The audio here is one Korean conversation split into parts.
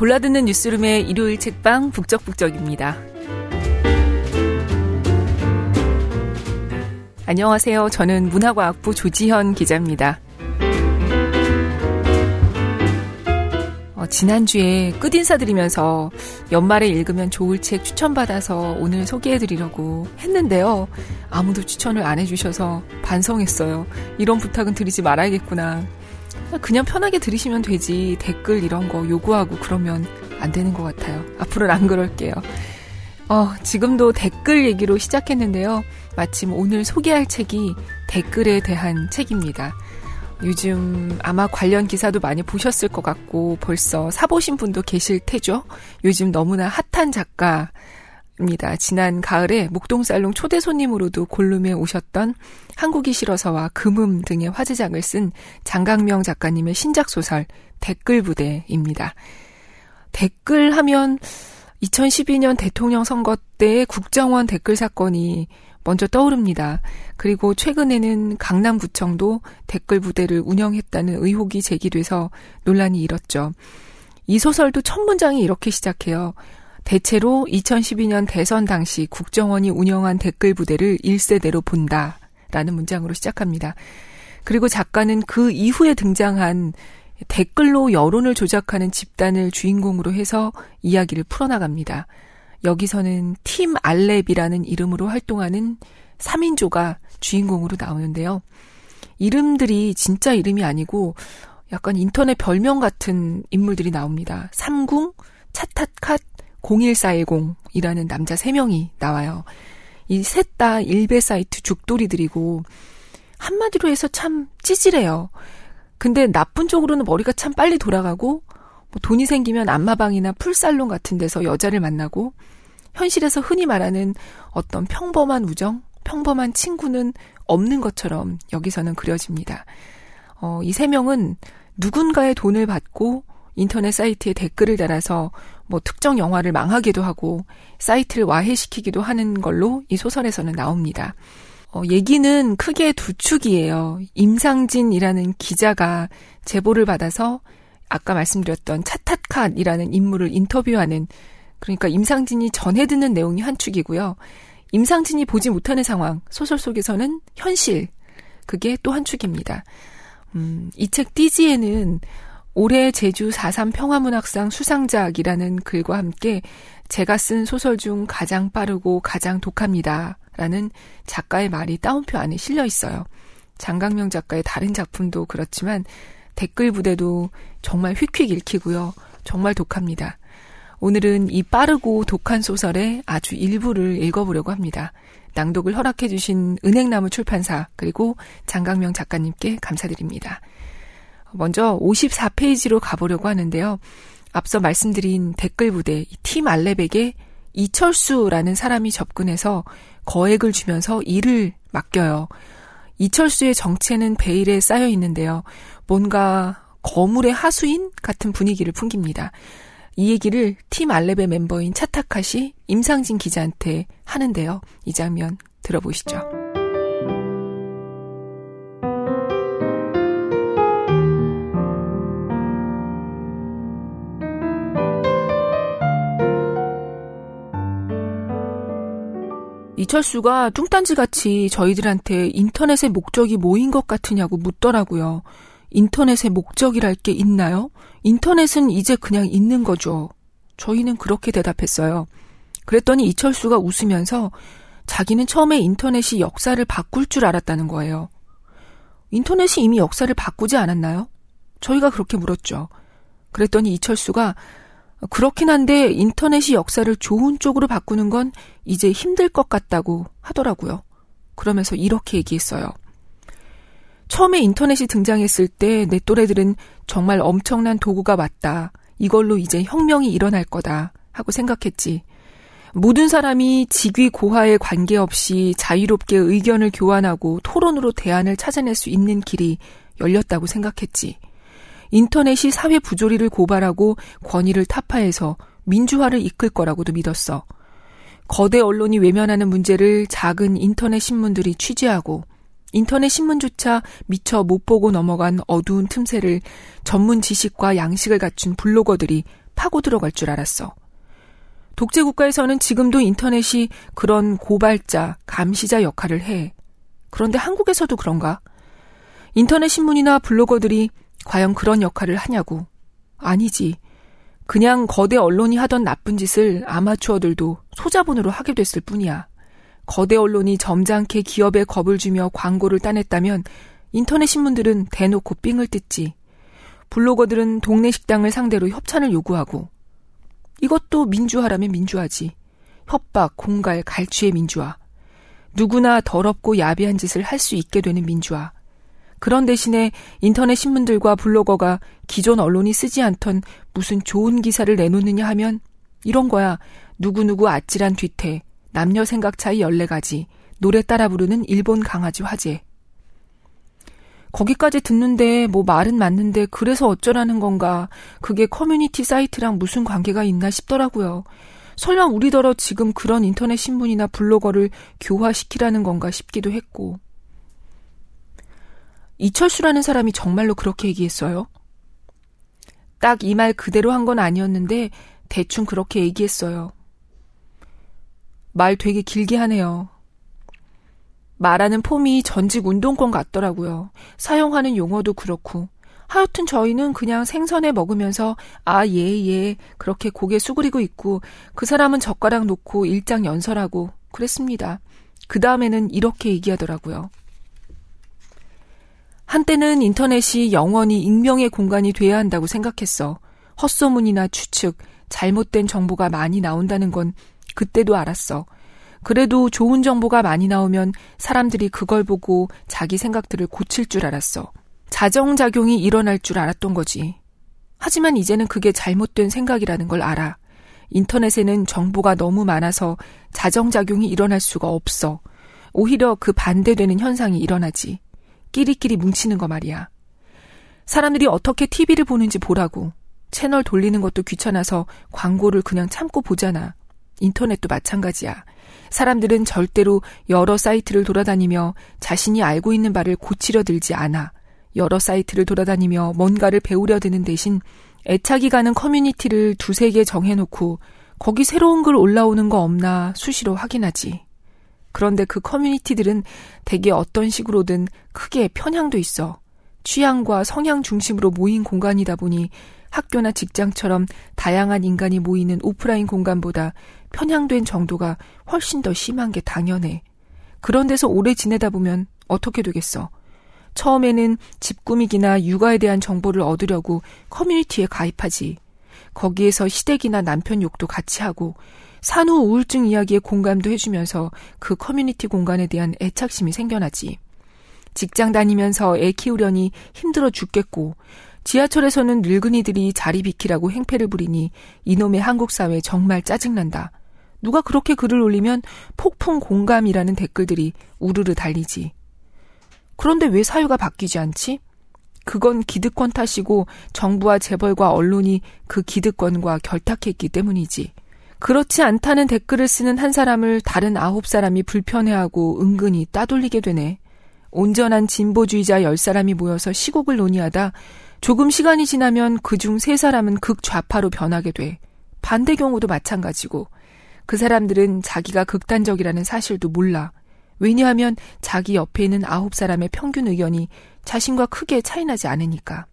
골라듣는 뉴스룸의 일요일 책방 북적북적입니다. 안녕하세요. 저는 문화과학부 조지현 기자입니다. 어, 지난주에 끝인사드리면서 연말에 읽으면 좋을 책 추천받아서 오늘 소개해드리려고 했는데요. 아무도 추천을 안 해주셔서 반성했어요. 이런 부탁은 드리지 말아야겠구나. 그냥 편하게 들으시면 되지 댓글 이런 거 요구하고 그러면 안 되는 것 같아요. 앞으로는 안 그럴게요. 어, 지금도 댓글 얘기로 시작했는데요. 마침 오늘 소개할 책이 댓글에 대한 책입니다. 요즘 아마 관련 기사도 많이 보셨을 것 같고 벌써 사보신 분도 계실 테죠. 요즘 너무나 핫한 작가 입니다. 지난 가을에 목동 살롱 초대 손님으로도 골룸에 오셨던 한국이 싫어서와 금음 등의 화제작을 쓴 장강명 작가님의 신작 소설 댓글 부대입니다. 댓글 하면 2012년 대통령 선거 때 국정원 댓글 사건이 먼저 떠오릅니다. 그리고 최근에는 강남구청도 댓글 부대를 운영했다는 의혹이 제기돼서 논란이 일었죠. 이 소설도 첫 문장이 이렇게 시작해요. 대체로 2012년 대선 당시 국정원이 운영한 댓글 부대를 1세대로 본다. 라는 문장으로 시작합니다. 그리고 작가는 그 이후에 등장한 댓글로 여론을 조작하는 집단을 주인공으로 해서 이야기를 풀어나갑니다. 여기서는 팀 알렙이라는 이름으로 활동하는 3인조가 주인공으로 나오는데요. 이름들이 진짜 이름이 아니고 약간 인터넷 별명 같은 인물들이 나옵니다. 삼궁, 차타캇, 01410이라는 남자 3명이 나와요. 이 셋 다 일베 사이트 죽돌이들이고 한마디로 해서 참 찌질해요. 근데 나쁜 쪽으로는 머리가 참 빨리 돌아가고 뭐 돈이 생기면 안마방이나 풀살롱 같은 데서 여자를 만나고 현실에서 흔히 말하는 어떤 평범한 우정, 평범한 친구는 없는 것처럼 여기서는 그려집니다. 어, 이 세 명은 누군가의 돈을 받고 인터넷 사이트에 댓글을 달아서 뭐 특정 영화를 망하기도 하고 사이트를 와해시키기도 하는 걸로 이 소설에서는 나옵니다. 어, 얘기는 크게 두 축이에요. 임상진이라는 기자가 제보를 받아서 아까 말씀드렸던 차타캇이라는 인물을 인터뷰하는 그러니까 임상진이 전해 듣는 내용이 한 축이고요. 임상진이 보지 못하는 상황, 소설 속에서는 현실, 그게 또 한 축입니다. 음, 이 책 띠지에는 올해 제주 4.3 평화문학상 수상작이라는 글과 함께 제가 쓴 소설 중 가장 빠르고 가장 독합니다. 라는 작가의 말이 따옴표 안에 실려 있어요. 장강명 작가의 다른 작품도 그렇지만 댓글 부대도 정말 휙휙 읽히고요. 정말 독합니다. 오늘은 이 빠르고 독한 소설의 아주 일부를 읽어보려고 합니다. 낭독을 허락해주신 은행나무 출판사 그리고 장강명 작가님께 감사드립니다. 먼저 54페이지로 가보려고 하는데요. 앞서 말씀드린 댓글 부대 팀 알렙에게 이철수라는 사람이 접근해서 거액을 주면서 일을 맡겨요. 이철수의 정체는 베일에 쌓여 있는데요. 뭔가 거물의 하수인 같은 분위기를 풍깁니다. 이 얘기를 팀 알렙의 멤버인 차타카시 임상진 기자한테 하는데요. 이 장면 들어보시죠. 이철수가 뚱딴지 같이 저희들한테 인터넷의 목적이 뭐인 것 같으냐고 묻더라고요. 인터넷의 목적이랄 게 있나요? 인터넷은 이제 그냥 있는 거죠. 저희는 그렇게 대답했어요. 그랬더니 이철수가 웃으면서 자기는 처음에 인터넷이 역사를 바꿀 줄 알았다는 거예요. 인터넷이 이미 역사를 바꾸지 않았나요? 저희가 그렇게 물었죠. 그랬더니 이철수가 그렇긴 한데 인터넷이 역사를 좋은 쪽으로 바꾸는 건 이제 힘들 것 같다고 하더라고요. 그러면서 이렇게 얘기했어요. 처음에 인터넷이 등장했을 때 내 또래들은 정말 엄청난 도구가 맞다. 이걸로 이제 혁명이 일어날 거다. 하고 생각했지. 모든 사람이 직위 고하에 관계없이 자유롭게 의견을 교환하고 토론으로 대안을 찾아낼 수 있는 길이 열렸다고 생각했지. 인터넷이 사회 부조리를 고발하고 권위를 타파해서 민주화를 이끌 거라고도 믿었어. 거대 언론이 외면하는 문제를 작은 인터넷 신문들이 취재하고 인터넷 신문조차 미처 못 보고 넘어간 어두운 틈새를 전문 지식과 양식을 갖춘 블로거들이 파고 들어갈 줄 알았어. 독재 국가에서는 지금도 인터넷이 그런 고발자, 감시자 역할을 해. 그런데 한국에서도 그런가? 인터넷 신문이나 블로거들이 과연 그런 역할을 하냐고. 아니지. 그냥 거대 언론이 하던 나쁜 짓을 아마추어들도 소자본으로 하게 됐을 뿐이야. 거대 언론이 점잖게 기업에 겁을 주며 광고를 따냈다면 인터넷 신문들은 대놓고 삥을 뜯지. 블로거들은 동네 식당을 상대로 협찬을 요구하고. 이것도 민주화라면 민주화지. 협박, 공갈, 갈취의 민주화. 누구나 더럽고 야비한 짓을 할 수 있게 되는 민주화. 그런 대신에 인터넷 신문들과 블로거가 기존 언론이 쓰지 않던 무슨 좋은 기사를 내놓느냐 하면 이런 거야. 누구누구 아찔한 뒤태, 남녀 생각 차이 14가지, 노래 따라 부르는 일본 강아지 화제. 거기까지 듣는데 뭐 말은 맞는데 그래서 어쩌라는 건가. 그게 커뮤니티 사이트랑 무슨 관계가 있나 싶더라고요. 설마 우리더러 지금 그런 인터넷 신문이나 블로거를 교화시키라는 건가 싶기도 했고. 이철수라는 사람이 정말로 그렇게 얘기했어요? 딱 이 말 그대로 한 건 아니었는데 대충 그렇게 얘기했어요. 말 되게 길게 하네요. 말하는 폼이 전직 운동권 같더라고요. 사용하는 용어도 그렇고. 하여튼 저희는 그냥 생선에 먹으면서 아, 예, 예. 그렇게 고개 수그리고 있고 그 사람은 젓가락 놓고 일장 연설하고 그랬습니다. 그 다음에는 이렇게 얘기하더라고요. 한때는 인터넷이 영원히 익명의 공간이 돼야 한다고 생각했어. 헛소문이나 추측, 잘못된 정보가 많이 나온다는 건 그때도 알았어. 그래도 좋은 정보가 많이 나오면 사람들이 그걸 보고 자기 생각들을 고칠 줄 알았어. 자정작용이 일어날 줄 알았던 거지. 하지만 이제는 그게 잘못된 생각이라는 걸 알아. 인터넷에는 정보가 너무 많아서 자정작용이 일어날 수가 없어. 오히려 그 반대되는 현상이 일어나지. 끼리끼리 뭉치는 거 말이야. 사람들이 어떻게 TV를 보는지 보라고. 채널 돌리는 것도 귀찮아서 광고를 그냥 참고 보잖아. 인터넷도 마찬가지야. 사람들은 절대로 여러 사이트를 돌아다니며 자신이 알고 있는 바를 고치려 들지 않아. 여러 사이트를 돌아다니며 뭔가를 배우려 드는 대신 애착이 가는 커뮤니티를 두세 개 정해놓고 거기 새로운 글 올라오는 거 없나 수시로 확인하지. 그런데 그 커뮤니티들은 대개 어떤 식으로든 크게 편향도 있어. 취향과 성향 중심으로 모인 공간이다 보니 학교나 직장처럼 다양한 인간이 모이는 오프라인 공간보다 편향된 정도가 훨씬 더 심한 게 당연해. 그런 데서 오래 지내다 보면 어떻게 되겠어? 처음에는 집 꾸미기나 육아에 대한 정보를 얻으려고 커뮤니티에 가입하지. 거기에서 시댁이나 남편 욕도 같이 하고 산후 우울증 이야기에 공감도 해주면서 그 커뮤니티 공간에 대한 애착심이 생겨나지. 직장 다니면서 애 키우려니 힘들어 죽겠고, 지하철에서는 늙은이들이 자리 비키라고 행패를 부리니 이놈의 한국 사회 정말 짜증난다. 누가 그렇게 글을 올리면 폭풍 공감이라는 댓글들이 우르르 달리지. 그런데 왜 사유가 바뀌지 않지? 그건 기득권 탓이고 정부와 재벌과 언론이 그 기득권과 결탁했기 때문이지. 그렇지 않다는 댓글을 쓰는 한 사람을 다른 아홉 사람이 불편해하고 은근히 따돌리게 되네. 온전한 진보주의자 열 사람이 모여서 시국을 논의하다 조금 시간이 지나면 그중 세 사람은 극좌파로 변하게 돼. 반대 경우도 마찬가지고 그 사람들은 자기가 극단적이라는 사실도 몰라. 왜냐하면 자기 옆에 있는 아홉 사람의 평균 의견이 자신과 크게 차이나지 않으니까.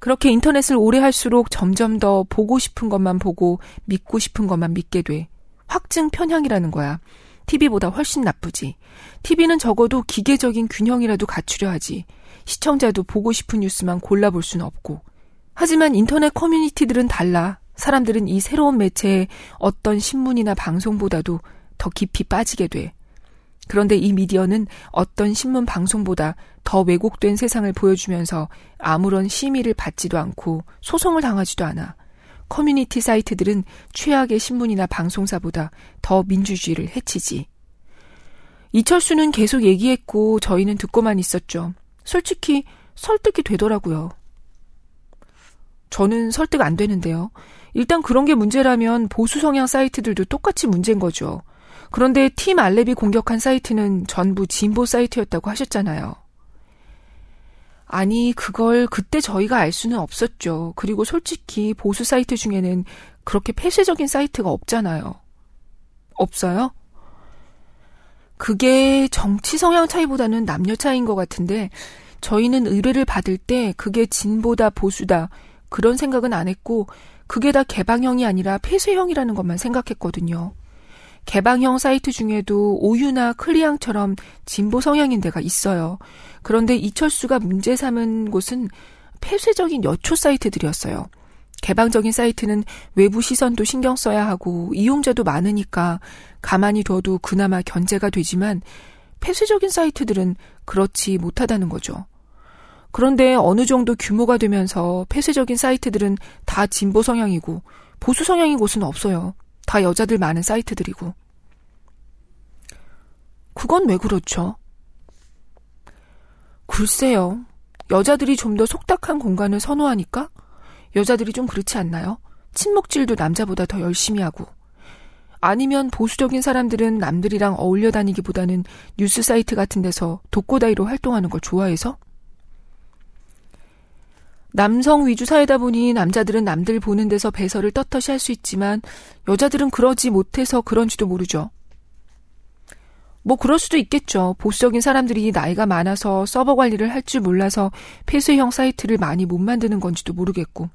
그렇게 인터넷을 오래 할수록 점점 더 보고 싶은 것만 보고 믿고 싶은 것만 믿게 돼. 확증 편향이라는 거야. TV보다 훨씬 나쁘지. TV는 적어도 기계적인 균형이라도 갖추려 하지. 시청자도 보고 싶은 뉴스만 골라볼 수는 없고. 하지만 인터넷 커뮤니티들은 달라. 사람들은 이 새로운 매체에 어떤 신문이나 방송보다도 더 깊이 빠지게 돼. 그런데 이 미디어는 어떤 신문 방송보다 더 왜곡된 세상을 보여주면서 아무런 심의를 받지도 않고 소송을 당하지도 않아. 커뮤니티 사이트들은 최악의 신문이나 방송사보다 더 민주주의를 해치지. 이철수는 계속 얘기했고 저희는 듣고만 있었죠. 솔직히 설득이 되더라고요. 저는 설득 안 되는데요. 일단 그런 게 문제라면 보수 성향 사이트들도 똑같이 문제인 거죠. 그런데 팀 알렙이 공격한 사이트는 전부 진보 사이트였다고 하셨잖아요. 아니, 그걸 그때 저희가 알 수는 없었죠. 그리고 솔직히 보수 사이트 중에는 그렇게 폐쇄적인 사이트가 없잖아요. 없어요? 그게 정치 성향 차이보다는 남녀 차이인 것 같은데, 저희는 의뢰를 받을 때 그게 진보다 보수다, 그런 생각은 안 했고, 그게 다 개방형이 아니라 폐쇄형이라는 것만 생각했거든요. 개방형 사이트 중에도 오유나 클리앙처럼 진보 성향인 데가 있어요. 그런데 이철수가 문제 삼은 곳은 폐쇄적인 여초 사이트들이었어요. 개방적인 사이트는 외부 시선도 신경 써야 하고 이용자도 많으니까 가만히 둬도 그나마 견제가 되지만 폐쇄적인 사이트들은 그렇지 못하다는 거죠. 그런데 어느 정도 규모가 되면서 폐쇄적인 사이트들은 다 진보 성향이고 보수 성향인 곳은 없어요. 다 여자들 많은 사이트들이고. 그건 왜 그렇죠? 글쎄요. 여자들이 좀 더 속닥한 공간을 선호하니까? 여자들이 좀 그렇지 않나요? 친목질도 남자보다 더 열심히 하고. 아니면 보수적인 사람들은 남들이랑 어울려 다니기보다는 뉴스 사이트 같은 데서 독고다이로 활동하는 걸 좋아해서? 남성 위주 사회다 보니 남자들은 남들 보는 데서 배설을 떳떳이 할 수 있지만 여자들은 그러지 못해서 그런지도 모르죠. 뭐 그럴 수도 있겠죠. 보수적인 사람들이 나이가 많아서 서버 관리를 할 줄 몰라서 폐쇄형 사이트를 많이 못 만드는 건지도 모르겠고.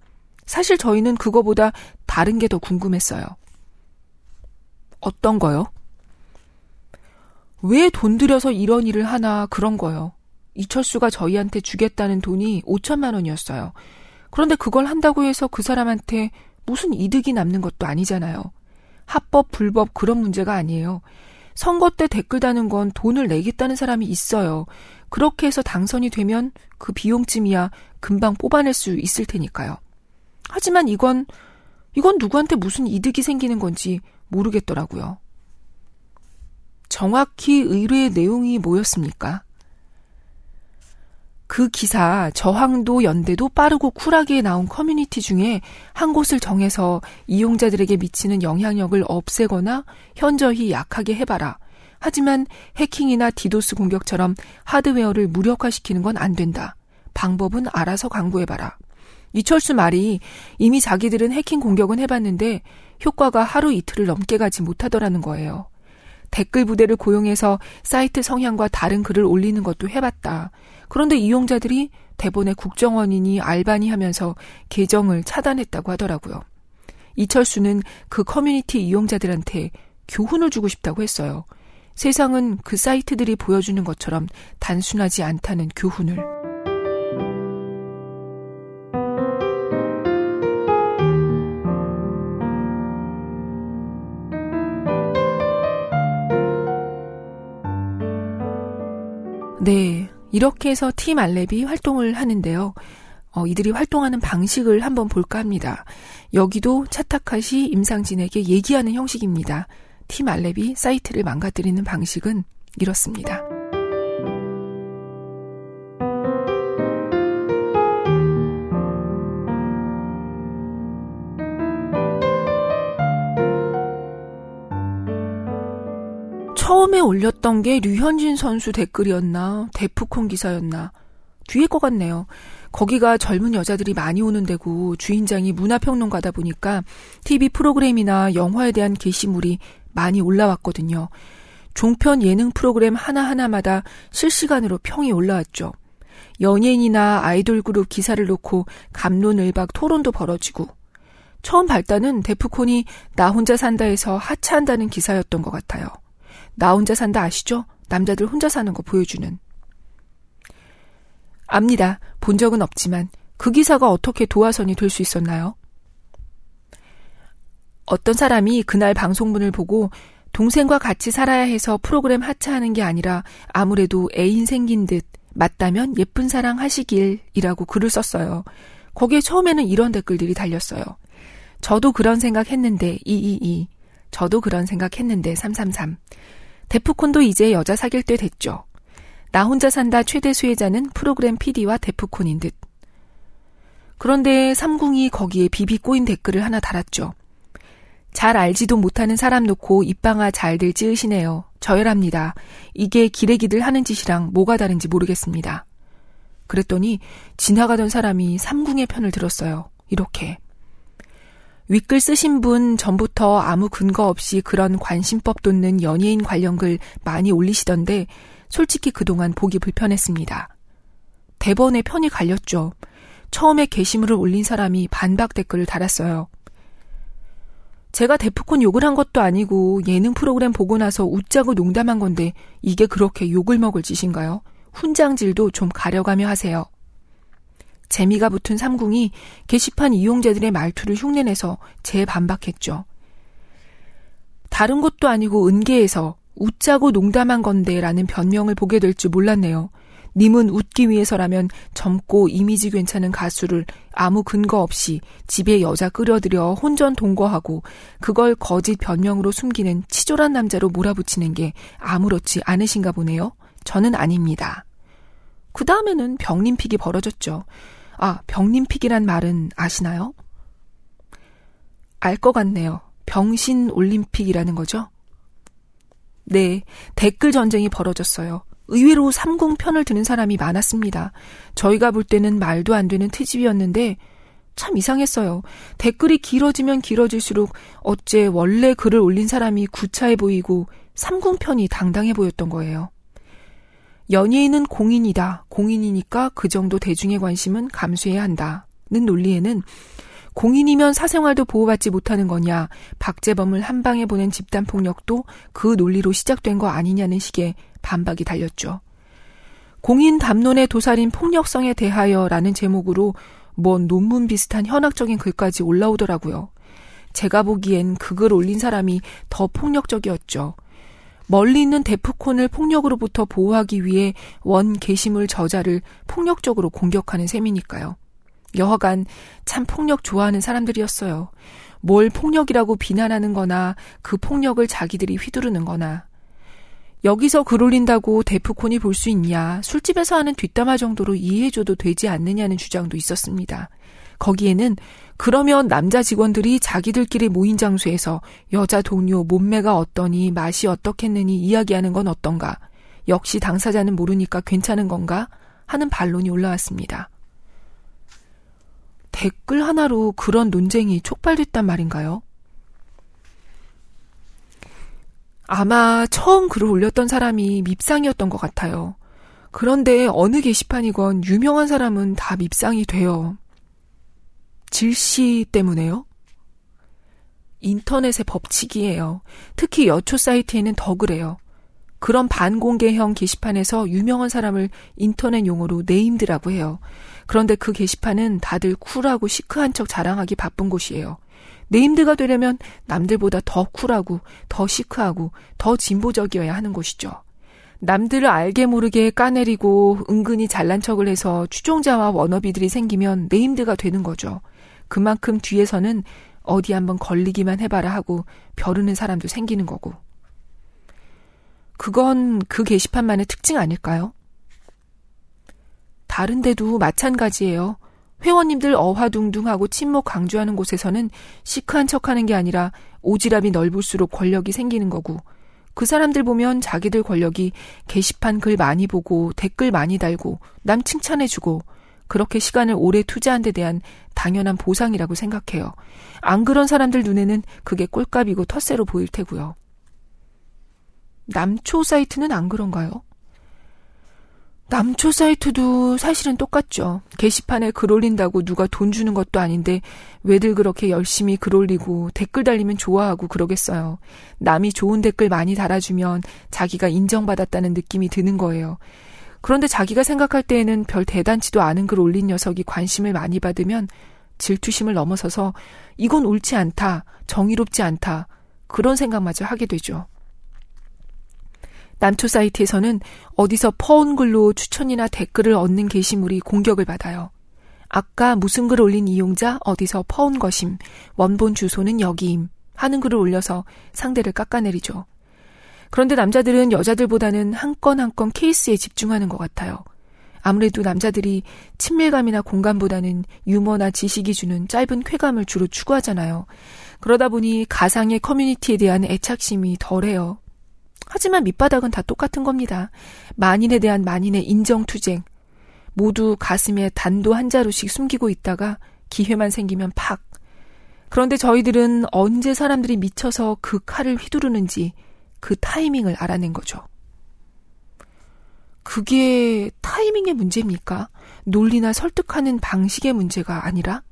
사실 저희는 그거보다 다른 게 더 궁금했어요. 어떤 거요? 왜 돈 들여서 이런 일을 하나 그런 거요. 이철수가 저희한테 주겠다는 돈이 5천만 원이었어요. 그런데 그걸 한다고 해서 그 사람한테 무슨 이득이 남는 것도 아니잖아요. 합법, 불법 그런 문제가 아니에요. 선거 때 댓글 다는 건 돈을 내겠다는 사람이 있어요. 그렇게 해서 당선이 되면 그 비용쯤이야 금방 뽑아낼 수 있을 테니까요. 하지만 이건, 이건 누구한테 무슨 이득이 생기는 건지 모르겠더라고요. 정확히 의뢰의 내용이 뭐였습니까? 그 기사 저항도 연대도 빠르고 쿨하게 나온 커뮤니티 중에 한 곳을 정해서 이용자들에게 미치는 영향력을 없애거나 현저히 약하게 해봐라. 하지만 해킹이나 디도스 공격처럼 하드웨어를 무력화시키는 건 안 된다. 방법은 알아서 강구해봐라. 이철수 말이 이미 자기들은 해킹 공격은 해봤는데 효과가 하루 이틀을 넘게 가지 못하더라는 거예요. 댓글 부대를 고용해서 사이트 성향과 다른 글을 올리는 것도 해봤다. 그런데 이용자들이 대번에 국정원이니 알바니 하면서 계정을 차단했다고 하더라고요. 이철수는 그 커뮤니티 이용자들한테 교훈을 주고 싶다고 했어요. 세상은 그 사이트들이 보여주는 것처럼 단순하지 않다는 교훈을. 네. 이렇게 해서 팀 알렙이 활동을 하는데요. 어, 이들이 활동하는 방식을 한번 볼까 합니다. 여기도 차타카시 임상진에게 얘기하는 형식입니다. 팀 알렙이 사이트를 망가뜨리는 방식은 이렇습니다. 처음에 올렸던 게 류현진 선수 댓글이었나, 데프콘 기사였나, 뒤에 것 같네요. 거기가 젊은 여자들이 많이 오는 데고 주인장이 문화평론가다 보니까 TV 프로그램이나 영화에 대한 게시물이 많이 올라왔거든요. 종편 예능 프로그램 하나하나마다 실시간으로 평이 올라왔죠. 연예인이나 아이돌 그룹 기사를 놓고 감론을박 토론도 벌어지고 처음 발단은 데프콘이 나 혼자 산다에서 하차한다는 기사였던 것 같아요. 나 혼자 산다 아시죠? 남자들 혼자 사는 거 보여주는. 압니다. 본 적은 없지만 그 기사가 어떻게 도화선이 될 수 있었나요? 어떤 사람이 그날 방송문을 보고 동생과 같이 살아야 해서 프로그램 하차하는 게 아니라 아무래도 애인 생긴 듯 맞다면 예쁜 사랑 하시길이라고 글을 썼어요. 거기에 처음에는 이런 댓글들이 달렸어요. 저도 그런 생각 했는데 222. 저도 그런 생각 했는데 333. 데프콘도 이제 여자 사귈 때 됐죠. 나 혼자 산다 최대 수혜자는 프로그램 PD와 데프콘인 듯. 그런데 삼궁이 거기에 비비 꼬인 댓글을 하나 달았죠. 잘 알지도 못하는 사람 놓고 입방아 잘들 찌으시네요. 저열합니다. 이게 기레기들 하는 짓이랑 뭐가 다른지 모르겠습니다. 그랬더니 지나가던 사람이 삼궁의 편을 들었어요. 이렇게. 윗글 쓰신 분 전부터 아무 근거 없이 그런 관심법 돋는 연예인 관련 글 많이 올리시던데 솔직히 그동안 보기 불편했습니다. 대번에 편이 갈렸죠. 처음에 게시물을 올린 사람이 반박 댓글을 달았어요. 제가 데프콘 욕을 한 것도 아니고 예능 프로그램 보고 나서 웃자고 농담한 건데 이게 그렇게 욕을 먹을 짓인가요? 훈장질도 좀 가려가며 하세요. 재미가 붙은 삼궁이 게시판 이용자들의 말투를 흉내내서 재반박했죠. 다른 것도 아니고 은계에서 웃자고 농담한 건데 라는 변명을 보게 될 줄 몰랐네요. 님은 웃기 위해서라면 젊고 이미지 괜찮은 가수를 아무 근거 없이 집에 여자 끌어들여 혼전 동거하고 그걸 거짓 변명으로 숨기는 치졸한 남자로 몰아붙이는 게 아무렇지 않으신가 보네요. 저는 아닙니다. 그 다음에는 병림픽이 벌어졌죠. 아, 병림픽이란 말은 아시나요? 알 것 같네요. 병신 올림픽이라는 거죠? 네, 댓글 전쟁이 벌어졌어요. 의외로 삼공 편을 드는 사람이 많았습니다. 저희가 볼 때는 말도 안 되는 트집이었는데 참 이상했어요. 댓글이 길어지면 길어질수록 어째 원래 글을 올린 사람이 구차해 보이고 삼궁 편이 당당해 보였던 거예요. 연예인은 공인이다. 공인이니까 그 정도 대중의 관심은 감수해야 한다. 는 논리에는 공인이면 사생활도 보호받지 못하는 거냐, 박재범을 한 방에 보낸 집단 폭력도 그 논리로 시작된 거 아니냐는 식의 반박이 달렸죠. 공인 담론의 도살인 폭력성에 대하여 라는 제목으로 뭐 논문 비슷한 현학적인 글까지 올라오더라고요. 제가 보기엔 그 글 올린 사람이 더 폭력적이었죠. 멀리 있는 데프콘을 폭력으로부터 보호하기 위해 원 게시물 저자를 폭력적으로 공격하는 셈이니까요. 여하간 참 폭력 좋아하는 사람들이었어요. 뭘 폭력이라고 비난하는 거나 그 폭력을 자기들이 휘두르는 거나. 여기서 글 올린다고 데프콘이 볼 수 있냐, 술집에서 하는 뒷담화 정도로 이해해줘도 되지 않느냐는 주장도 있었습니다. 거기에는 그러면 남자 직원들이 자기들끼리 모인 장소에서 여자 동료 몸매가 어떠니 맛이 어떻겠느니 이야기하는 건 어떤가? 역시 당사자는 모르니까 괜찮은 건가? 하는 반론이 올라왔습니다. 댓글 하나로 그런 논쟁이 촉발됐단 말인가요? 아마 처음 글을 올렸던 사람이 밉상이었던 것 같아요. 그런데 어느 게시판이건 유명한 사람은 다 밉상이 돼요. 질시 때문에요? 인터넷의 법칙이에요. 특히 여초 사이트에는 더 그래요. 그런 반공개형 게시판에서 유명한 사람을 인터넷 용어로 네임드라고 해요. 그런데 그 게시판은 다들 쿨하고 시크한 척 자랑하기 바쁜 곳이에요. 네임드가 되려면 남들보다 더 쿨하고 더 시크하고 더 진보적이어야 하는 곳이죠. 남들을 알게 모르게 까내리고 은근히 잘난 척을 해서 추종자와 워너비들이 생기면 네임드가 되는 거죠. 그만큼 뒤에서는 어디 한번 걸리기만 해봐라 하고 벼르는 사람도 생기는 거고. 그건 그 게시판만의 특징 아닐까요? 다른 데도 마찬가지예요. 회원님들 어화둥둥하고 침묵 강조하는 곳에서는 시크한 척하는 게 아니라 오지랖이 넓을수록 권력이 생기는 거고 그 사람들 보면 자기들 권력이 게시판 글 많이 보고 댓글 많이 달고 남 칭찬해주고 그렇게 시간을 오래 투자한 데 대한 당연한 보상이라고 생각해요. 안 그런 사람들 눈에는 그게 꼴값이고 텃세로 보일 테고요. 남초 사이트는 안 그런가요? 남초 사이트도 사실은 똑같죠. 게시판에 글 올린다고 누가 돈 주는 것도 아닌데 왜들 그렇게 열심히 글 올리고 댓글 달리면 좋아하고 그러겠어요. 남이 좋은 댓글 많이 달아주면 자기가 인정받았다는 느낌이 드는 거예요. 그런데 자기가 생각할 때에는 별 대단치도 않은 글 올린 녀석이 관심을 많이 받으면 질투심을 넘어서서 이건 옳지 않다, 정의롭지 않다, 그런 생각마저 하게 되죠. 남초 사이트에서는 어디서 퍼온 글로 추천이나 댓글을 얻는 게시물이 공격을 받아요. 아까 무슨 글 올린 이용자 어디서 퍼온 것임, 원본 주소는 여기임 하는 글을 올려서 상대를 깎아내리죠. 그런데 남자들은 여자들보다는 한 건 한 건 케이스에 집중하는 것 같아요. 아무래도 남자들이 친밀감이나 공감보다는 유머나 지식이 주는 짧은 쾌감을 주로 추구하잖아요. 그러다 보니 가상의 커뮤니티에 대한 애착심이 덜해요. 하지만 밑바닥은 다 똑같은 겁니다. 만인에 대한 만인의 인정투쟁. 모두 가슴에 단도 한 자루씩 숨기고 있다가 기회만 생기면 팍. 그런데 저희들은 언제 사람들이 미쳐서 그 칼을 휘두르는지 그 타이밍을 알아낸 거죠. 그게 타이밍의 문제입니까? 논리나 설득하는 방식의 문제가 아니라?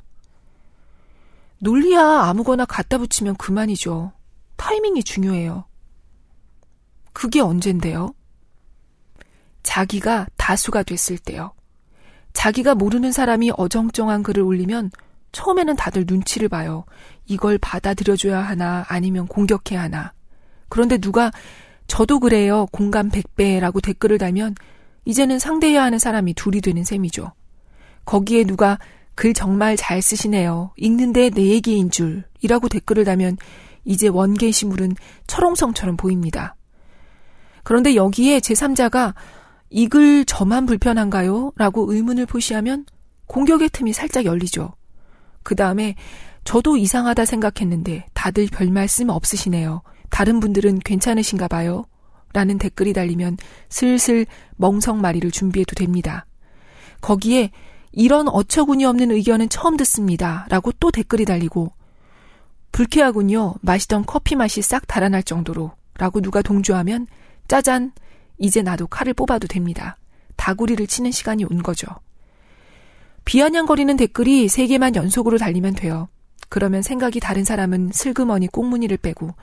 논리야 아무거나 갖다 붙이면 그만이죠. 타이밍이 중요해요. 그게 언젠데요? 자기가 다수가 됐을 때요. 자기가 모르는 사람이 어정쩡한 글을 올리면 처음에는 다들 눈치를 봐요. 이걸 받아들여줘야 하나 아니면 공격해야 하나. 그런데 누가 저도 그래요. 공감 100배라고 댓글을 달면 이제는 상대해야 하는 사람이 둘이 되는 셈이죠. 거기에 누가 글 정말 잘 쓰시네요. 읽는데 내 얘기인 줄. 이라고 댓글을 달면 이제 원게시물은 철옹성처럼 보입니다. 그런데 여기에 제3자가 이 글 저만 불편한가요? 라고 의문을 표시하면 공격의 틈이 살짝 열리죠. 그 다음에 저도 이상하다 생각했는데 다들 별 말씀 없으시네요. 다른 분들은 괜찮으신가 봐요. 라는 댓글이 달리면 슬슬 멍석마리를 준비해도 됩니다. 거기에 이런 어처구니 없는 의견은 처음 듣습니다. 라고 또 댓글이 달리고 불쾌하군요. 마시던 커피 맛이 싹 달아날 정도로 라고 누가 동조하면 짜잔 이제 나도 칼을 뽑아도 됩니다. 다구리를 치는 시간이 온 거죠. 비아냥거리는 댓글이 3개만 연속으로 달리면 돼요. 그러면 생각이 다른 사람은 슬그머니 꽁무니를 빼고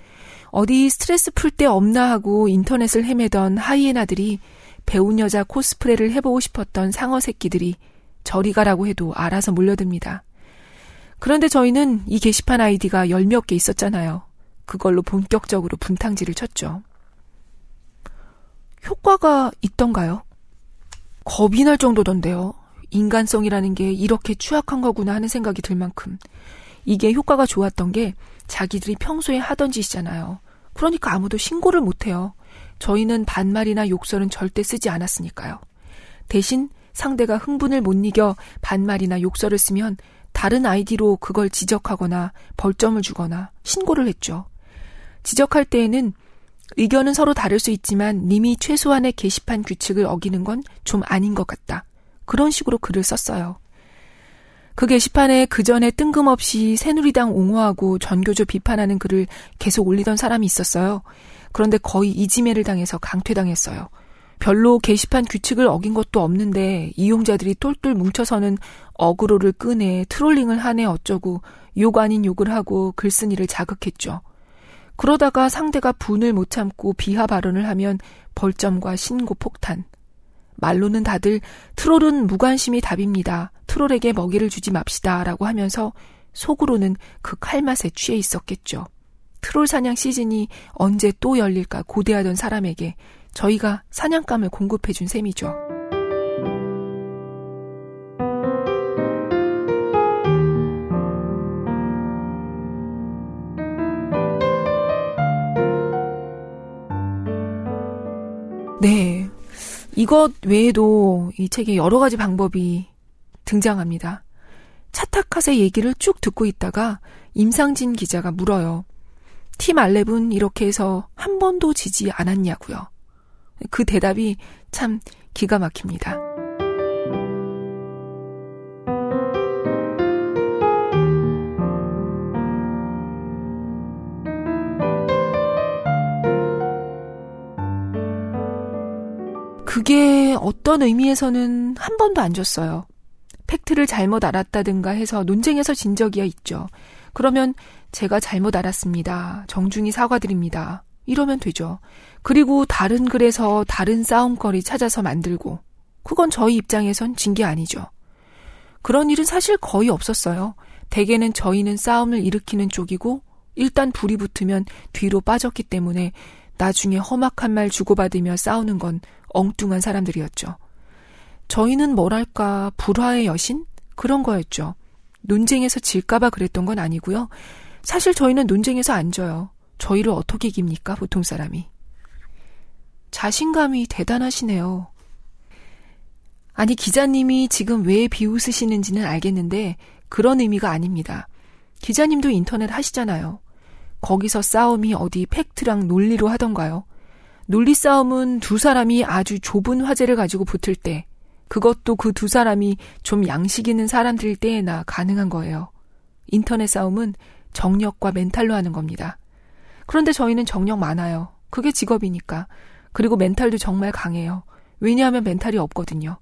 어디 스트레스 풀 데 없나 하고 인터넷을 헤매던 하이에나들이 배운 여자 코스프레를 해보고 싶었던 상어 새끼들이 저리 가라고 해도 알아서 몰려듭니다. 그런데 저희는 이 게시판 아이디가 열 몇 개 있었잖아요. 그걸로 본격적으로 분탕질을 쳤죠. 효과가 있던가요? 겁이 날 정도던데요. 인간성이라는 게 이렇게 취약한 거구나 하는 생각이 들 만큼 이게 효과가 좋았던 게 자기들이 평소에 하던 짓이잖아요. 그러니까 아무도 신고를 못해요. 저희는 반말이나 욕설은 절대 쓰지 않았으니까요. 대신 상대가 흥분을 못 이겨 반말이나 욕설을 쓰면 다른 아이디로 그걸 지적하거나 벌점을 주거나 신고를 했죠. 지적할 때에는 의견은 서로 다를 수 있지만 님이 최소한의 게시판 규칙을 어기는 건 좀 아닌 것 같다. 그런 식으로 글을 썼어요. 그 게시판에 그 전에 뜬금없이 새누리당 옹호하고 전교조 비판하는 글을 계속 올리던 사람이 있었어요. 그런데 거의 이지매를 당해서 강퇴당했어요. 별로 게시판 규칙을 어긴 것도 없는데 이용자들이 똘똘 뭉쳐서는 어그로를 끄네, 트롤링을 하네 어쩌고 욕 아닌 욕을 하고 글쓴이를 자극했죠. 그러다가 상대가 분을 못 참고 비하 발언을 하면 벌점과 신고 폭탄. 말로는 다들 트롤은 무관심이 답입니다. 트롤에게 먹이를 주지 맙시다. 라고 하면서 속으로는 그 칼맛에 취해 있었겠죠. 트롤 사냥 시즌이 언제 또 열릴까 고대하던 사람에게 저희가 사냥감을 공급해준 셈이죠. 네. 이것 외에도 이 책에 여러 가지 방법이 등장합니다. 차타카세 얘기를 쭉 듣고 있다가 임상진 기자가 물어요. 팀 알렙은 이렇게 해서 한 번도 지지 않았냐고요. 그 대답이 참 기가 막힙니다. 그게 어떤 의미에서는 한 번도 안 줬어요. 팩트를 잘못 알았다든가 해서 논쟁에서 진 적이야 있죠. 그러면 제가 잘못 알았습니다. 정중히 사과드립니다. 이러면 되죠. 그리고 다른 글에서 다른 싸움거리 찾아서 만들고 그건 저희 입장에선 진 게 아니죠. 그런 일은 사실 거의 없었어요. 대개는 저희는 싸움을 일으키는 쪽이고 일단 불이 붙으면 뒤로 빠졌기 때문에 나중에 험악한 말 주고받으며 싸우는 건 엉뚱한 사람들이었죠. 저희는 뭐랄까, 불화의 여신? 그런 거였죠. 논쟁에서 질까봐 그랬던 건 아니고요. 사실 저희는 논쟁에서 안 져요. 저희를 어떻게 이깁니까, 보통 사람이. 자신감이 대단하시네요. 아니, 기자님이 지금 왜 비웃으시는지는 알겠는데, 그런 의미가 아닙니다. 기자님도 인터넷 하시잖아요. 거기서 싸움이 어디 팩트랑 논리로 하던가요? 논리 싸움은 두 사람이 아주 좁은 화제를 가지고 붙을 때 그것도 그 두 사람이 좀 양식 있는 사람들일 때에나 가능한 거예요. 인터넷 싸움은 정력과 멘탈로 하는 겁니다. 그런데 저희는 정력 많아요. 그게 직업이니까. 그리고 멘탈도 정말 강해요. 왜냐하면 멘탈이 없거든요.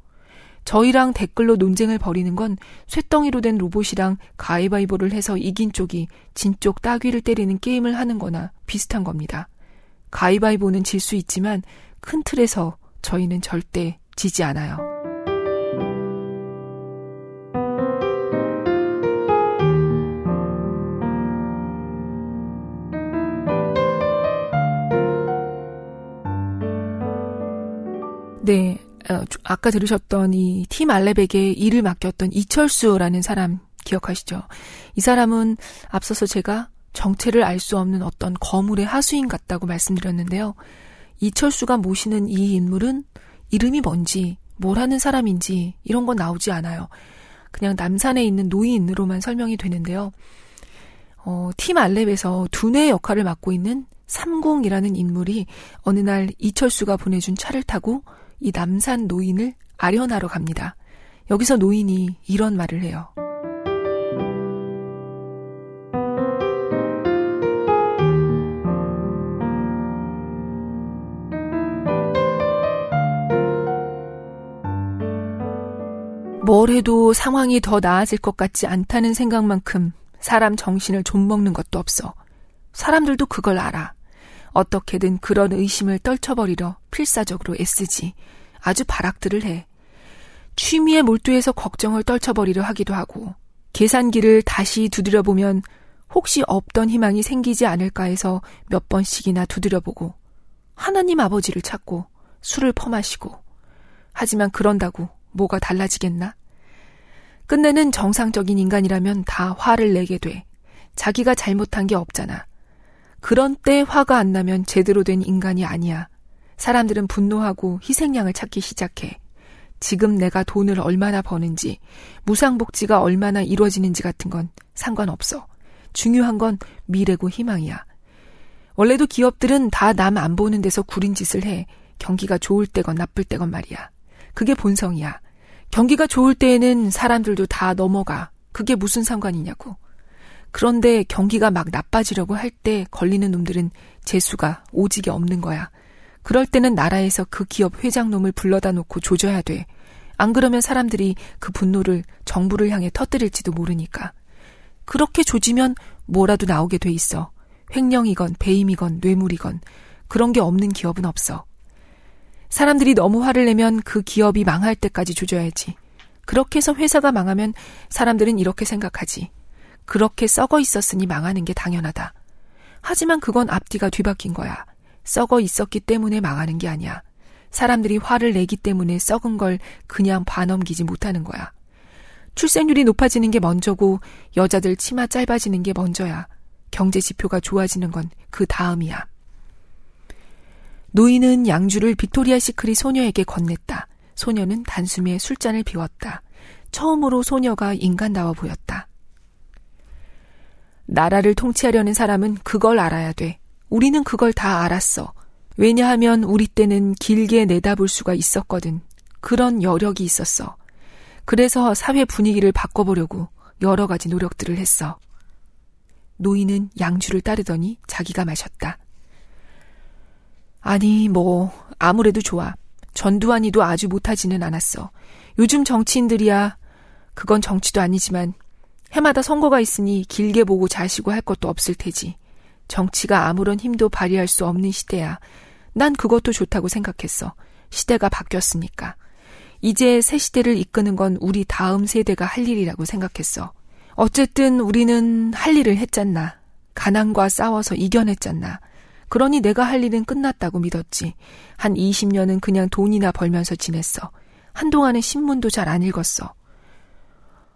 저희랑 댓글로 논쟁을 벌이는 건 쇳덩이로 된 로봇이랑 가위바위보를 해서 이긴 쪽이 진쪽 따귀를 때리는 게임을 하는 거나 비슷한 겁니다. 가위바위보는 질 수 있지만 큰 틀에서 저희는 절대 지지 않아요. 네. 어, 아까 들으셨던 이 팀 알레백의 일을 맡겼던 이철수라는 사람 기억하시죠? 이 사람은 앞서서 제가 정체를 알 수 없는 어떤 거물의 하수인 같다고 말씀드렸는데요. 이철수가 모시는 이 인물은 이름이 뭔지, 뭘 하는 사람인지 이런 건 나오지 않아요. 그냥 남산에 있는 노인으로만 설명이 되는데요. 어, 팀 알렙에서 두뇌 역할을 맡고 있는 삼공이라는 인물이 어느 날 이철수가 보내준 차를 타고 이 남산 노인을 아련하러 갑니다. 여기서 노인이 이런 말을 해요. 뭘 해도 상황이 더 나아질 것 같지 않다는 생각만큼 사람 정신을 좀 먹는 것도 없어. 사람들도 그걸 알아. 어떻게든 그런 의심을 떨쳐버리려 필사적으로 애쓰지. 아주 발악들을 해. 취미에 몰두해서 걱정을 떨쳐버리려 하기도 하고, 계산기를 다시 두드려보면 혹시 없던 희망이 생기지 않을까 해서 몇 번씩이나 두드려보고, 하나님 아버지를 찾고, 술을 퍼마시고, 하지만 그런다고 뭐가 달라지겠나? 끝내는 정상적인 인간이라면 다 화를 내게 돼. 자기가 잘못한 게 없잖아. 그런 때 화가 안 나면 제대로 된 인간이 아니야. 사람들은 분노하고 희생양을 찾기 시작해. 지금 내가 돈을 얼마나 버는지, 무상복지가 얼마나 이루어지는지 같은 건 상관없어. 중요한 건 미래고 희망이야. 원래도 기업들은 다 남 안 보는 데서 구린 짓을 해. 경기가 좋을 때건 나쁠 때건 말이야. 그게 본성이야. 경기가 좋을 때에는 사람들도 다 넘어가. 그게 무슨 상관이냐고. 그런데 경기가 막 나빠지려고 할 때 걸리는 놈들은 재수가 오직에 없는 거야. 그럴 때는 나라에서 그 기업 회장놈을 불러다 놓고 조져야 돼. 안 그러면 사람들이 그 분노를 정부를 향해 터뜨릴지도 모르니까. 그렇게 조지면 뭐라도 나오게 돼 있어. 횡령이건 배임이건 뇌물이건 그런 게 없는 기업은 없어. 사람들이 너무 화를 내면 그 기업이 망할 때까지 조져야지. 그렇게 해서 회사가 망하면 사람들은 이렇게 생각하지. 그렇게 썩어 있었으니 망하는 게 당연하다. 하지만 그건 앞뒤가 뒤바뀐 거야. 썩어 있었기 때문에 망하는 게 아니야. 사람들이 화를 내기 때문에 썩은 걸 그냥 봐넘기지 못하는 거야. 출생률이 높아지는 게 먼저고 여자들 치마 짧아지는 게 먼저야. 경제 지표가 좋아지는 건 그 다음이야. 노인은 양주를 빅토리아 시크릿 소녀에게 건넸다. 소녀는 단숨에 술잔을 비웠다. 처음으로 소녀가 인간다워 보였다. 나라를 통치하려는 사람은 그걸 알아야 돼. 우리는 그걸 다 알았어. 왜냐하면 우리 때는 길게 내다볼 수가 있었거든. 그런 여력이 있었어. 그래서 사회 분위기를 바꿔보려고 여러 가지 노력들을 했어. 노인은 양주를 따르더니 자기가 마셨다. 아니, 뭐, 아무래도 좋아. 전두환이도 아주 못하지는 않았어. 요즘 정치인들이야, 그건 정치도 아니지만, 해마다 선거가 있으니 길게 보고 자시고 할 것도 없을 테지. 정치가 아무런 힘도 발휘할 수 없는 시대야. 난 그것도 좋다고 생각했어. 시대가 바뀌었으니까. 이제 새 시대를 이끄는 건 우리 다음 세대가 할 일이라고 생각했어. 어쨌든 우리는 할 일을 했잖나. 가난과 싸워서 이겨냈잖나. 그러니 내가 할 일은 끝났다고 믿었지. 한 20년은 그냥 돈이나 벌면서 지냈어. 한동안은 신문도 잘 안 읽었어.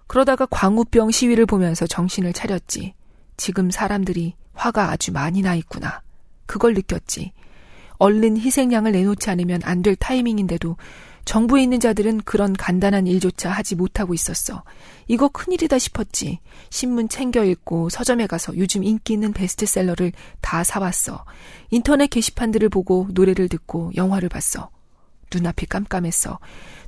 그러다가 광우병 시위를 보면서 정신을 차렸지. 지금 사람들이 화가 아주 많이 나 있구나. 그걸 느꼈지. 얼른 희생양을 내놓지 않으면 안 될 타이밍인데도 정부에 있는 자들은 그런 간단한 일조차 하지 못하고 있었어. 이거 큰일이다 싶었지. 신문 챙겨 읽고 서점에 가서 요즘 인기 있는 베스트셀러를 다 사왔어. 인터넷 게시판들을 보고 노래를 듣고 영화를 봤어. 눈앞이 깜깜했어.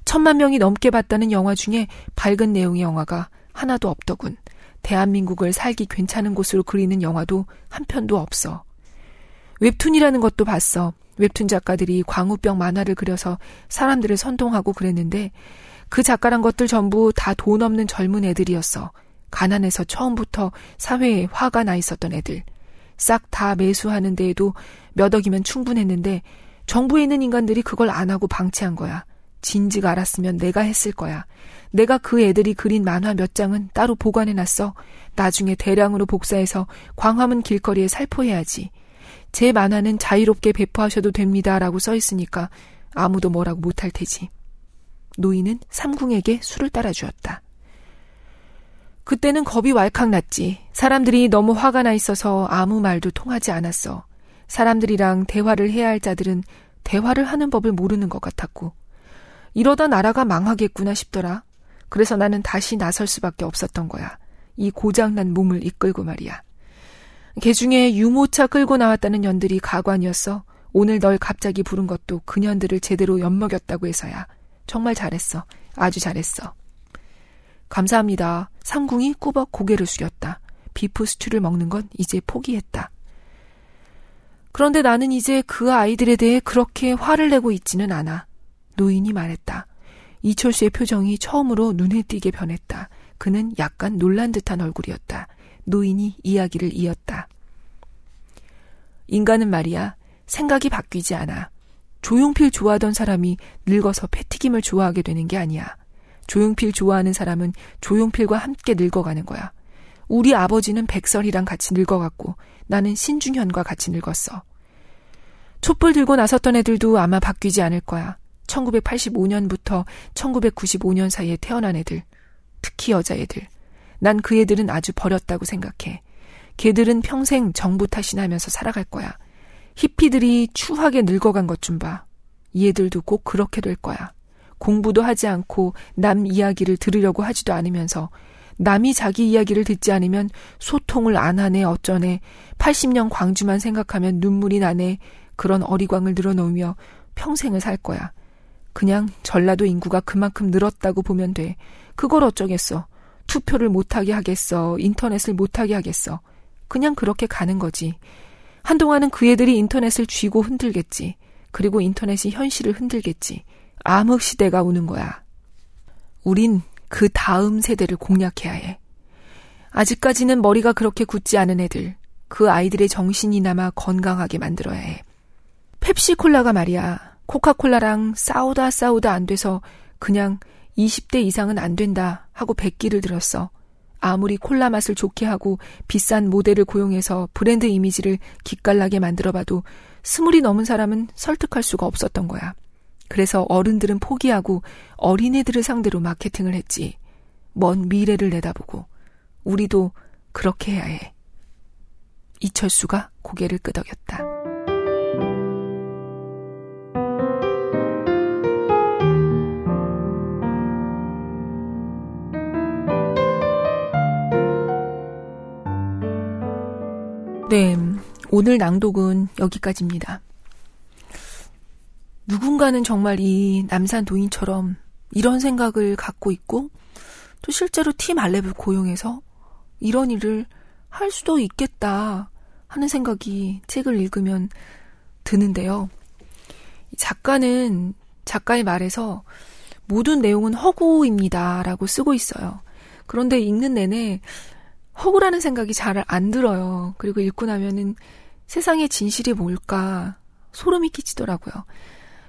천만 명이 넘게 봤다는 영화 중에 밝은 내용의 영화가 하나도 없더군. 대한민국을 살기 괜찮은 곳으로 그리는 영화도 한 편도 없어. 웹툰이라는 것도 봤어. 웹툰 작가들이 광우병 만화를 그려서 사람들을 선동하고 그랬는데 그 작가란 것들 전부 다 돈 없는 젊은 애들이었어. 가난해서 처음부터 사회에 화가 나 있었던 애들. 싹 다 매수하는 데에도 몇 억이면 충분했는데 정부에 있는 인간들이 그걸 안 하고 방치한 거야. 진즉 알았으면 내가 했을 거야. 내가 그 애들이 그린 만화 몇 장은 따로 보관해 놨어. 나중에 대량으로 복사해서 광화문 길거리에 살포해야지. 제 만화는 자유롭게 배포하셔도 됩니다. 라고 써 있으니까 아무도 뭐라고 못할 테지. 노인은 삼궁에게 술을 따라주었다. 그때는 겁이 왈칵 났지. 사람들이 너무 화가 나 있어서 아무 말도 통하지 않았어. 사람들이랑 대화를 해야 할 자들은 대화를 하는 법을 모르는 것 같았고. 이러다 나라가 망하겠구나 싶더라. 그래서 나는 다시 나설 수밖에 없었던 거야. 이 고장난 몸을 이끌고 말이야. 개중에 유모차 끌고 나왔다는 년들이 가관이었어. 오늘 널 갑자기 부른 것도 그 년들을 제대로 엿먹였다고 해서야. 정말 잘했어. 아주 잘했어. 감사합니다. 상궁이 꾸벅 고개를 숙였다. 비프 스튜를 먹는 건 이제 포기했다. 그런데 나는 이제 그 아이들에 대해 그렇게 화를 내고 있지는 않아. 노인이 말했다. 이철수의 표정이 처음으로 눈에 띄게 변했다. 그는 약간 놀란 듯한 얼굴이었다. 노인이 이야기를 이었다. 인간은 말이야, 생각이 바뀌지 않아. 조용필 좋아하던 사람이 늙어서 패튀김을 좋아하게 되는 게 아니야. 조용필 좋아하는 사람은 조용필과 함께 늙어가는 거야. 우리 아버지는 백설이랑 같이 늙어갔고 나는 신중현과 같이 늙었어. 촛불 들고 나섰던 애들도 아마 바뀌지 않을 거야. 1985년부터 1995년 사이에 태어난 애들. 특히 여자애들. 난 그 애들은 아주 버렸다고 생각해. 걔들은 평생 정부 탓이나 하면서 살아갈 거야. 히피들이 추하게 늙어간 것 좀 봐. 이 애들도 꼭 그렇게 될 거야. 공부도 하지 않고 남 이야기를 들으려고 하지도 않으면서 남이 자기 이야기를 듣지 않으면 소통을 안 하네 어쩌네 80년 광주만 생각하면 눈물이 나네 그런 어리광을 늘어놓으며 평생을 살 거야. 그냥 전라도 인구가 그만큼 늘었다고 보면 돼. 그걸 어쩌겠어. 투표를 못하게 하겠어. 인터넷을 못하게 하겠어. 그냥 그렇게 가는 거지. 한동안은 그 애들이 인터넷을 쥐고 흔들겠지. 그리고 인터넷이 현실을 흔들겠지. 암흑 시대가 오는 거야. 우린 그 다음 세대를 공략해야 해. 아직까지는 머리가 그렇게 굳지 않은 애들, 그 아이들의 정신이나마 건강하게 만들어야 해. 펩시콜라가 말이야. 코카콜라랑 싸우다 싸우다 안 돼서 그냥 20대 이상은 안 된다 하고 백기를 들었어. 아무리 콜라 맛을 좋게 하고 비싼 모델을 고용해서 브랜드 이미지를 기깔나게 만들어봐도 스물이 넘은 사람은 설득할 수가 없었던 거야. 그래서 어른들은 포기하고 어린애들을 상대로 마케팅을 했지. 먼 미래를 내다보고 우리도 그렇게 해야 해. 이철수가 고개를 끄덕였다. 오늘 낭독은 여기까지입니다. 누군가는 정말 이 남산 도인처럼 이런 생각을 갖고 있고 또 실제로 팀 알렙을 고용해서 이런 일을 할 수도 있겠다 하는 생각이 책을 읽으면 드는데요. 작가는 작가의 말에서 모든 내용은 허구입니다 라고 쓰고 있어요. 그런데 읽는 내내 허구라는 생각이 잘 안 들어요. 그리고 읽고 나면은 세상의 진실이 뭘까 소름이 끼치더라고요.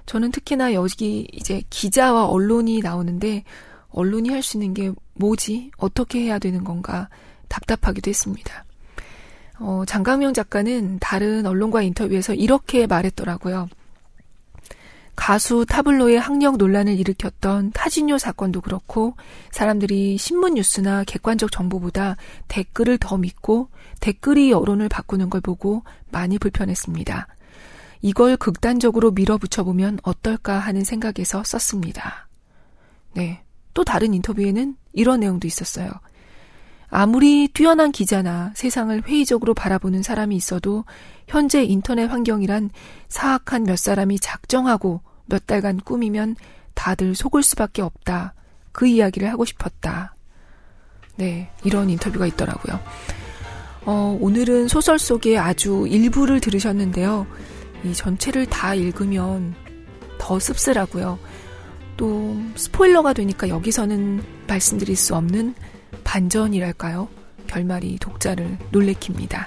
저는 특히나 여기 이제 기자와 언론이 나오는데 언론이 할 수 있는 게 뭐지? 어떻게 해야 되는 건가? 답답하기도 했습니다. 어, 장강명 작가는 다른 언론과 인터뷰에서 이렇게 말했더라고요. 가수 타블로의 학력 논란을 일으켰던 타진요 사건도 그렇고 사람들이 신문 뉴스나 객관적 정보보다 댓글을 더 믿고 댓글이 여론을 바꾸는 걸 보고 많이 불편했습니다. 이걸 극단적으로 밀어붙여보면 어떨까 하는 생각에서 썼습니다. 네. 또 다른 인터뷰에는 이런 내용도 있었어요. 아무리 뛰어난 기자나 세상을 회의적으로 바라보는 사람이 있어도 현재 인터넷 환경이란 사악한 몇 사람이 작정하고 몇 달간 꾸미면 다들 속을 수밖에 없다. 그 이야기를 하고 싶었다. 네, 이런 인터뷰가 있더라고요. 어, 오늘은 소설 속의 아주 일부를 들으셨는데요. 이 전체를 다 읽으면 더 씁쓸하고요. 또 스포일러가 되니까 여기서는 말씀드릴 수 없는 반전이랄까요? 결말이 독자를 놀래킵니다.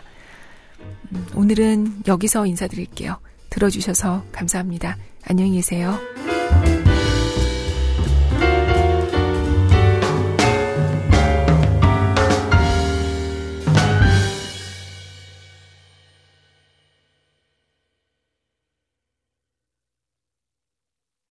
음, 오늘은 여기서 인사드릴게요. 들어주셔서 감사합니다. 안녕히 계세요.